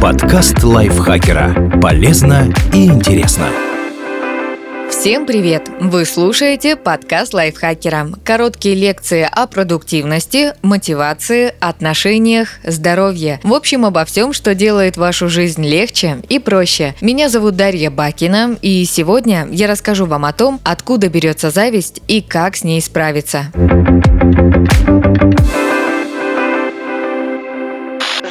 Подкаст лайфхакера. Полезно и интересно. Всем привет! Вы слушаете подкаст лайфхакера. Короткие лекции о продуктивности, мотивации, отношениях, здоровье. В общем, обо всем, что делает вашу жизнь легче и проще. Меня зовут Дарья Бакина, и сегодня я расскажу вам о том, откуда берется зависть и как с ней справиться.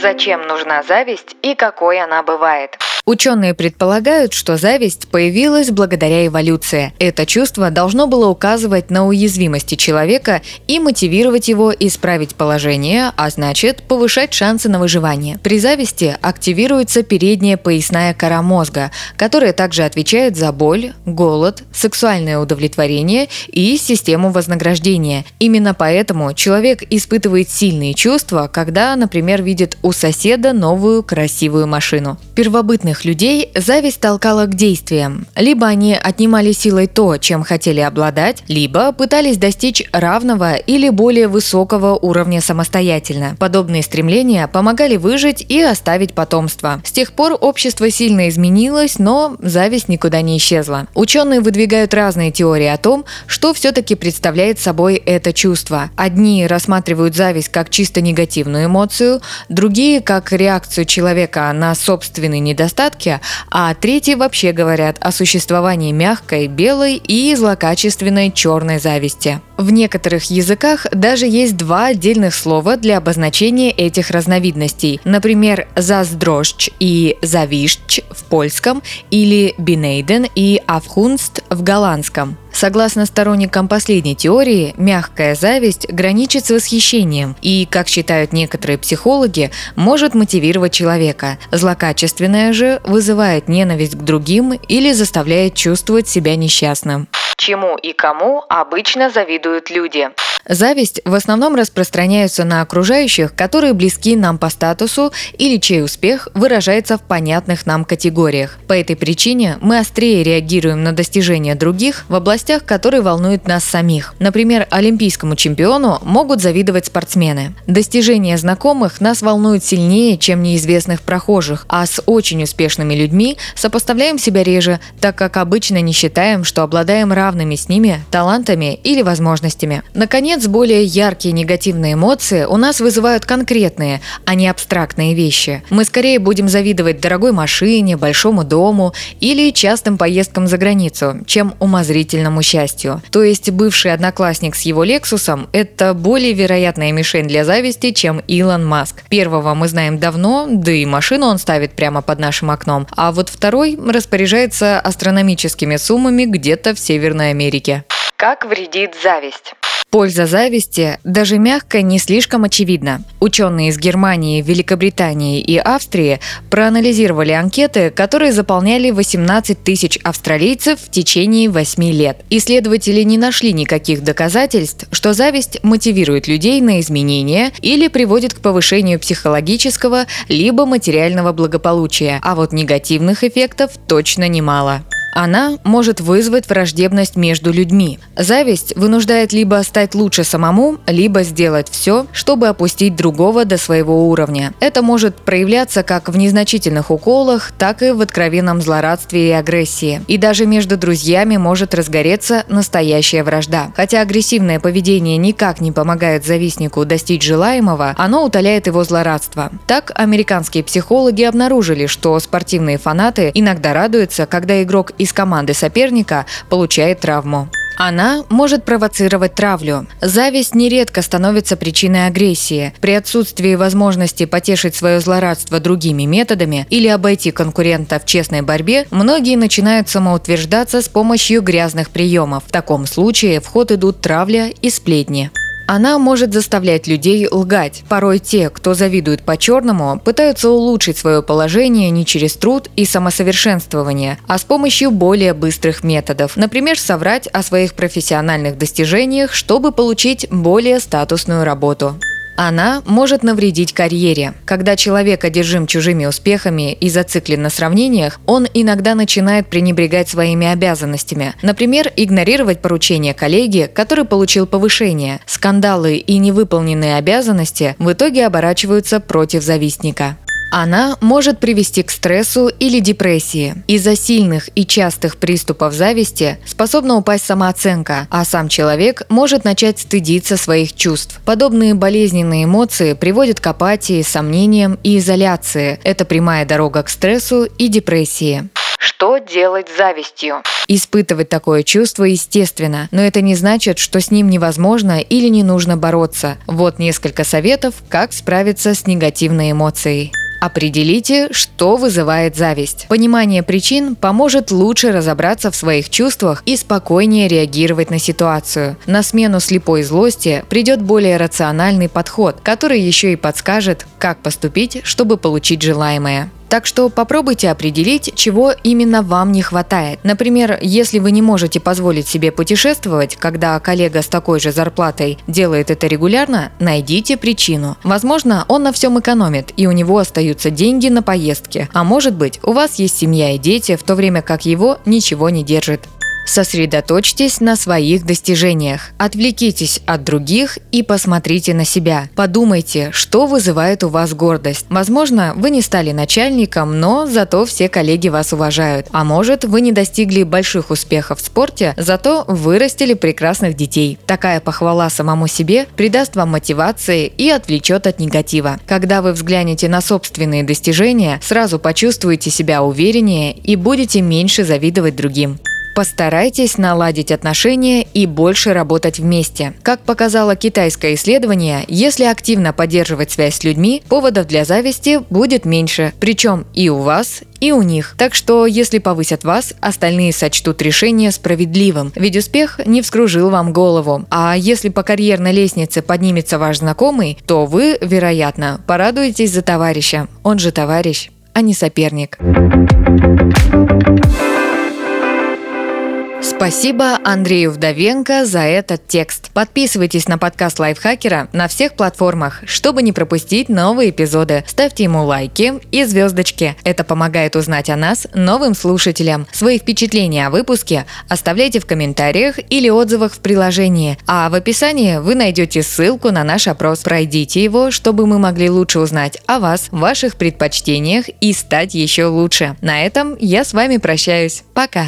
Зачем нужна зависть и какой она бывает? Ученые предполагают, что зависть появилась благодаря эволюции. Это чувство должно было указывать на уязвимости человека и мотивировать его исправить положение, а значит повышать шансы на выживание. При зависти активируется передняя поясная кора мозга, которая также отвечает за боль, голод, сексуальное удовлетворение и систему вознаграждения. Именно поэтому человек испытывает сильные чувства, когда, например, видит у соседа новую красивую машину. Первобытных Многих людей зависть толкала к действиям. Либо они отнимали силой то, чем хотели обладать, либо пытались достичь равного или более высокого уровня самостоятельно. Подобные стремления помогали выжить и оставить потомство. С тех пор общество сильно изменилось, но зависть никуда не исчезла. Ученые выдвигают разные теории о том, что все-таки представляет собой это чувство. Одни рассматривают зависть как чисто негативную эмоцию, другие как реакцию человека на собственный недостаток недостатки, а третьи вообще говорят о существовании мягкой, белой и злокачественной черной зависти. В некоторых языках даже есть два отдельных слова для обозначения этих разновидностей. Например, «заздрошч» и «завишч» в польском или «бинейден» и «авхунст» в голландском. Согласно сторонникам последней теории, мягкая зависть граничит с восхищением и, как считают некоторые психологи, может мотивировать человека. Злокачественная вызывает ненависть к другим или заставляет чувствовать себя несчастным. Чему и кому обычно завидуют люди? Зависть в основном распространяется на окружающих, которые близки нам по статусу или чей успех выражается в понятных нам категориях. По этой причине мы острее реагируем на достижения других в областях, которые волнуют нас самих. Например, олимпийскому чемпиону могут завидовать спортсмены. Достижения знакомых нас волнуют сильнее, чем неизвестных прохожих, а с очень успешными людьми сопоставляем себя реже, так как обычно не считаем, что обладаем равными с ними талантами или возможностями. Наконец, Наконец, более яркие негативные эмоции у нас вызывают конкретные, а не абстрактные вещи. Мы скорее будем завидовать дорогой машине, большому дому или частым поездкам за границу, чем умозрительному счастью. То есть бывший одноклассник с его Лексусом – это более вероятная мишень для зависти, чем Илон Маск. Первого мы знаем давно, да и машину он ставит прямо под нашим окном, а вот второй распоряжается астрономическими суммами где-то в Северной Америке. Как вредит зависть? Польза зависти даже мягко не слишком очевидна. Ученые из Германии, Великобритании и Австрии проанализировали анкеты, которые заполняли 18 тысяч австралийцев в течение 8 лет. Исследователи не нашли никаких доказательств, что зависть мотивирует людей на изменения или приводит к повышению психологического либо материального благополучия, а вот негативных эффектов точно немало. Она может вызвать враждебность между людьми. Зависть вынуждает либо стать лучше самому, либо сделать все, чтобы опустить другого до своего уровня. Это может проявляться как в незначительных уколах, так и в откровенном злорадстве и агрессии. И даже между друзьями может разгореться настоящая вражда. Хотя агрессивное поведение никак не помогает завистнику достичь желаемого, оно утоляет его злорадство. Так, американские психологи обнаружили, что спортивные фанаты иногда радуются, когда игрок из команды соперника получает травму. Она может провоцировать травлю. Зависть нередко становится причиной агрессии. При отсутствии возможности потешить свое злорадство другими методами или обойти конкурента в честной борьбе, многие начинают самоутверждаться с помощью грязных приемов. В таком случае в ход идут травля и сплетни. Она может заставлять людей лгать. Порой те, кто завидует по-черному, пытаются улучшить свое положение не через труд и самосовершенствование, а с помощью более быстрых методов. Например, соврать о своих профессиональных достижениях, чтобы получить более статусную работу. Она может навредить карьере. Когда человек одержим чужими успехами и зациклен на сравнениях, он иногда начинает пренебрегать своими обязанностями. Например, игнорировать поручения коллеги, который получил повышение. Скандалы и невыполненные обязанности в итоге оборачиваются против завистника. Она может привести к стрессу или депрессии. Из-за сильных и частых приступов зависти способна упасть самооценка, а сам человек может начать стыдиться своих чувств. Подобные болезненные эмоции приводят к апатии, сомнениям и изоляции. Это прямая дорога к стрессу и депрессии. Что делать с завистью? Испытывать такое чувство естественно, но это не значит, что с ним невозможно или не нужно бороться. Вот несколько советов, как справиться с негативной эмоцией. Определите, что вызывает зависть. Понимание причин поможет лучше разобраться в своих чувствах и спокойнее реагировать на ситуацию. На смену слепой злости придет более рациональный подход, который еще и подскажет, как поступить, чтобы получить желаемое. Так что попробуйте определить, чего именно вам не хватает. Например, если вы не можете позволить себе путешествовать, когда коллега с такой же зарплатой делает это регулярно, найдите причину. Возможно, он на всем экономит, и у него остаются деньги на поездки. А может быть, у вас есть семья и дети, в то время как его ничего не держит. Сосредоточьтесь на своих достижениях. Отвлекитесь от других и посмотрите на себя. Подумайте, что вызывает у вас гордость. Возможно, вы не стали начальником, но зато все коллеги вас уважают. А может, вы не достигли больших успехов в спорте, зато вырастили прекрасных детей. Такая похвала самому себе придаст вам мотивации и отвлечет от негатива. Когда вы взглянете на собственные достижения, сразу почувствуете себя увереннее и будете меньше завидовать другим. Постарайтесь наладить отношения и больше работать вместе. Как показало китайское исследование, если активно поддерживать связь с людьми, поводов для зависти будет меньше, причем и у вас, и у них. Так что, если повысят вас, остальные сочтут решение справедливым, ведь успех не вскружил вам голову. А если по карьерной лестнице поднимется ваш знакомый, то вы, вероятно, порадуетесь за товарища. Он же товарищ, а не соперник. Спасибо Андрею Вдовенко за этот текст. Подписывайтесь на подкаст Лайфхакера на всех платформах, чтобы не пропустить новые эпизоды. Ставьте ему лайки и звездочки. Это помогает узнать о нас новым слушателям. Свои впечатления о выпуске оставляйте в комментариях или отзывах в приложении. А в описании вы найдете ссылку на наш опрос. Пройдите его, чтобы мы могли лучше узнать о вас, ваших предпочтениях и стать еще лучше. На этом я с вами прощаюсь. Пока!